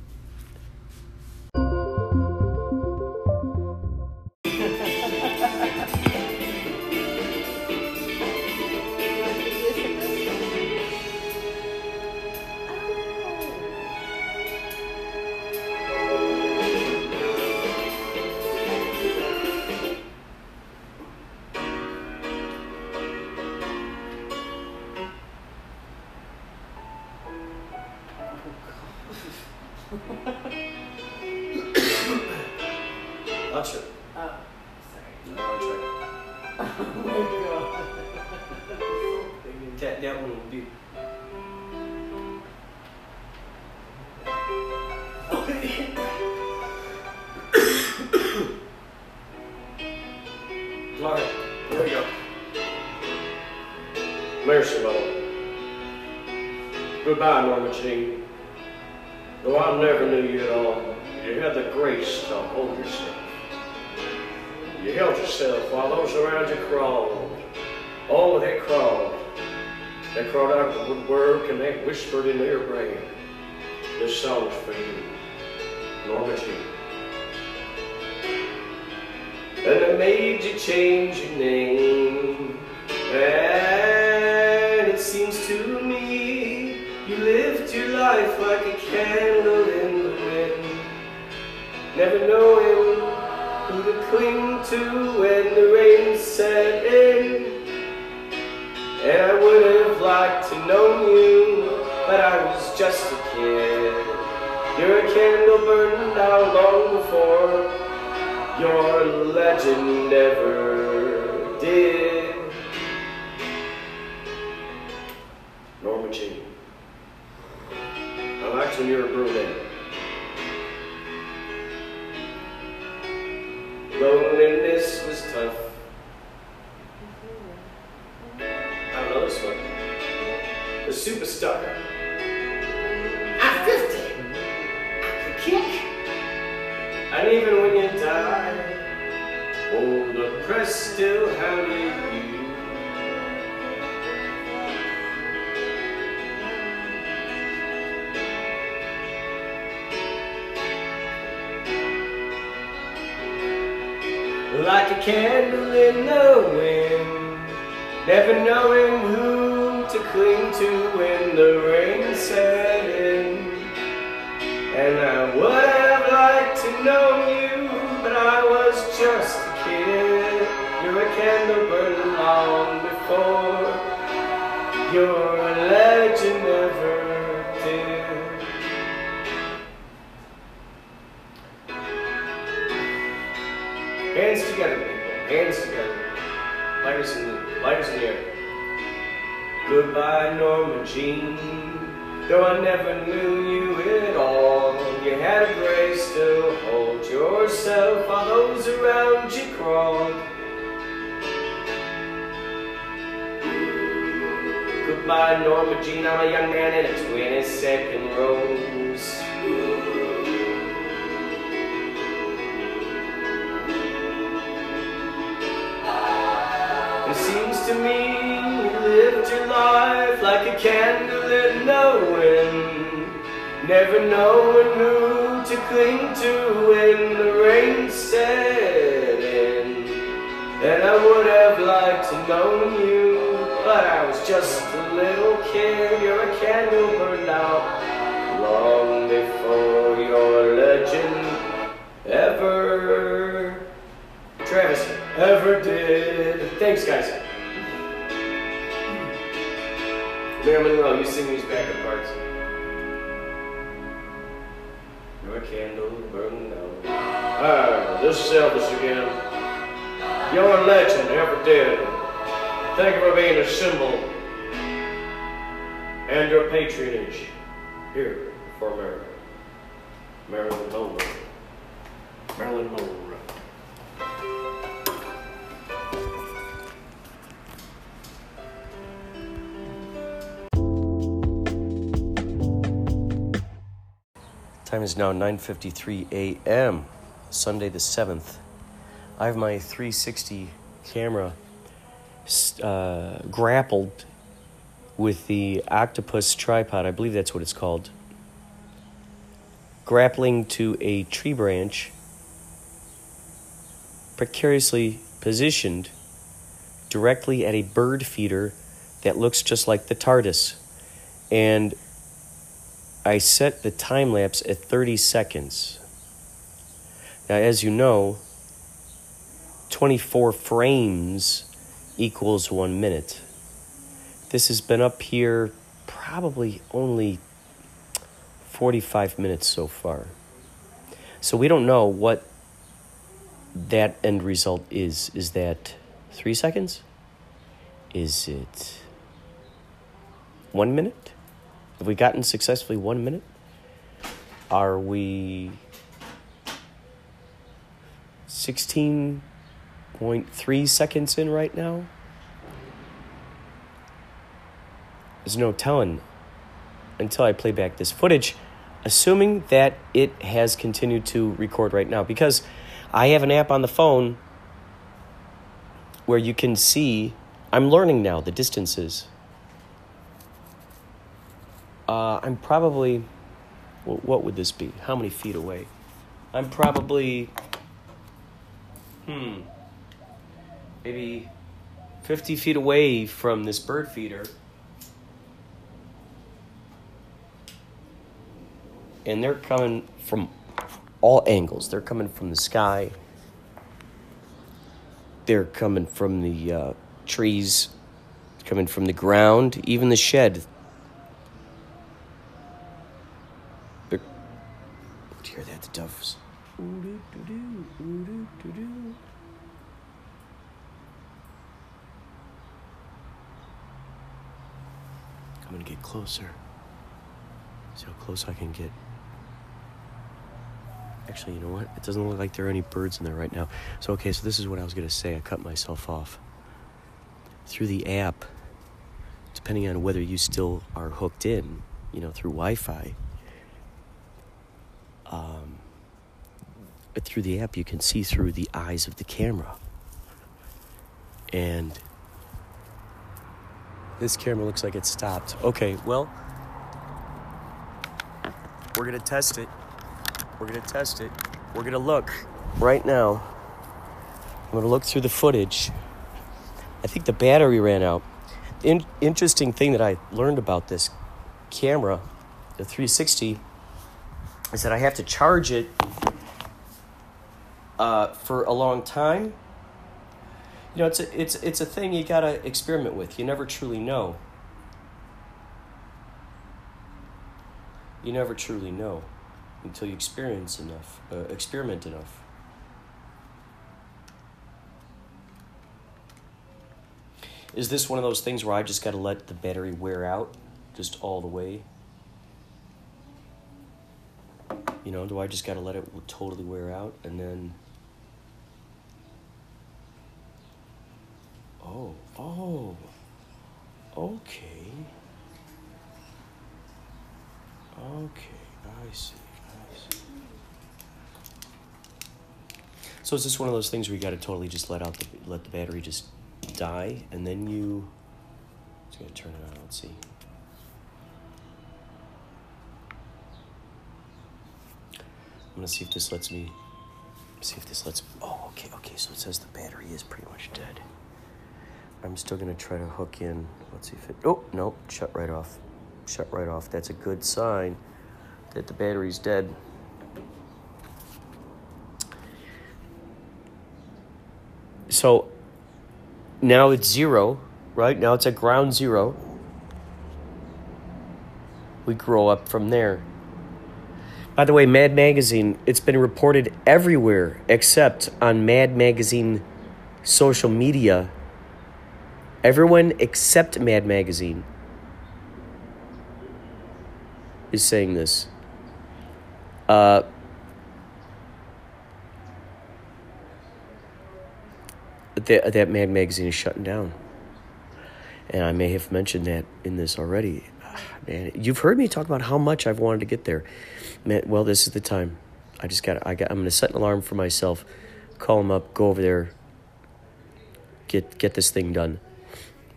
To to when the rain set in. And I would have liked to know you, but I was just a kid. You're a candle burned out long before your legend ever did. Goodbye, Norma Jean. I'm a young man in a 22nd rose. It seems to me you lived your life like a candle in the wind. Never knowing who to cling to when the rain set in. And I would have liked to know you, but I was just little kid. You're a candle burned out long before your legend ever, Travis, ever did. Thanks, guys. Marilyn Monroe, you sing these backup parts. Your candle burned out. Ah, this is Elvis again. Your legend ever did. Thank you for being a symbol and your patronage here for America. Marilyn Monroe. Marilyn Monroe. Time is now 9:53 a.m. Sunday the 7th. I have my 360 camera uh, grappled with the octopus tripod. I believe that's what it's called. Grappling to a tree branch, precariously positioned directly at a bird feeder that looks just like the TARDIS. And I set the time lapse at 30 seconds. Now, as you know, 24 frames equals one minute. This has been up here probably only 45 minutes so far. So we don't know what that end result is. Is that three seconds? Is it one minute? Have we gotten successfully one minute? Are we 16.3 seconds in right now? There's no telling until I play back this footage, assuming that it has continued to record right now. Because I have an app on the phone where you can see, I'm learning now the distances. Uh, I'm probably, wh- what would this be? How many feet away? I'm probably, hmm, maybe 50 feet away from this bird feeder. And they're coming from all angles. They're coming from the sky. They're coming from the uh, trees, coming from the ground, even the shed. Do you hear that? The doves. I'm gonna get closer. See how close I can get. Actually, you know what? It doesn't look like there are any birds in there right now. So, okay, so this is what I was gonna say. I cut myself off. Through the app, depending on whether you still are hooked in, you know, through Wi Fi, um, through the app, you can see through the eyes of the camera. And this camera looks like it stopped. Okay, well, we're gonna test it. We're gonna test it. We're gonna look right now. I'm gonna look through the footage. I think the battery ran out. In- interesting thing that I learned about this camera, the 360, is that I have to charge it uh, for a long time. You know, it's a, it's it's a thing you gotta experiment with. You never truly know. You never truly know until you experience enough, uh, experiment enough. Is this one of those things where I just got to let the battery wear out just all the way? You know, do I just got to let it totally wear out and then. Oh, oh, okay. Okay, I see, I see. So is this one of those things where you got to totally just let out the let the battery just die, and then you? Just gonna turn it on. Let's see. I'm gonna see if this lets me. See if this lets. Oh, okay, okay. So it says the battery is pretty much dead. I'm still gonna try to hook in. Let's see if it. Oh no, shut right off. Shut right off. That's a good sign that the battery's dead. So now it's zero, right? Now it's at ground zero. We grow up from there. By the way, Mad Magazine, it's been reported everywhere except on Mad Magazine social media. Everyone except Mad Magazine is saying this. Uh, that, that Mad Magazine is shutting down. And I may have mentioned that in this already. Ah, Man, you've heard me talk about how much I've wanted to get there. Man, well, this is the time. I just got. I got. I'm going to set an alarm for myself. Call them up. Go over there. Get get this thing done.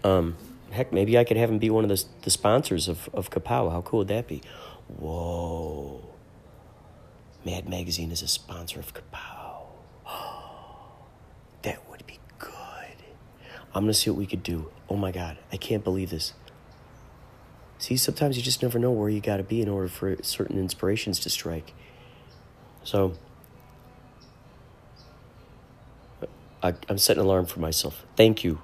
Um, heck, maybe I could have him be one of the the sponsors of of Kapow. How cool would that be? Whoa. Mad Magazine is a sponsor of Kapow. That would be good. I'm gonna see what we could do. Oh my god, I can't believe this. See, sometimes you just never know where you gotta be in order for certain inspirations to strike. So, I, I'm setting an alarm for myself. Thank you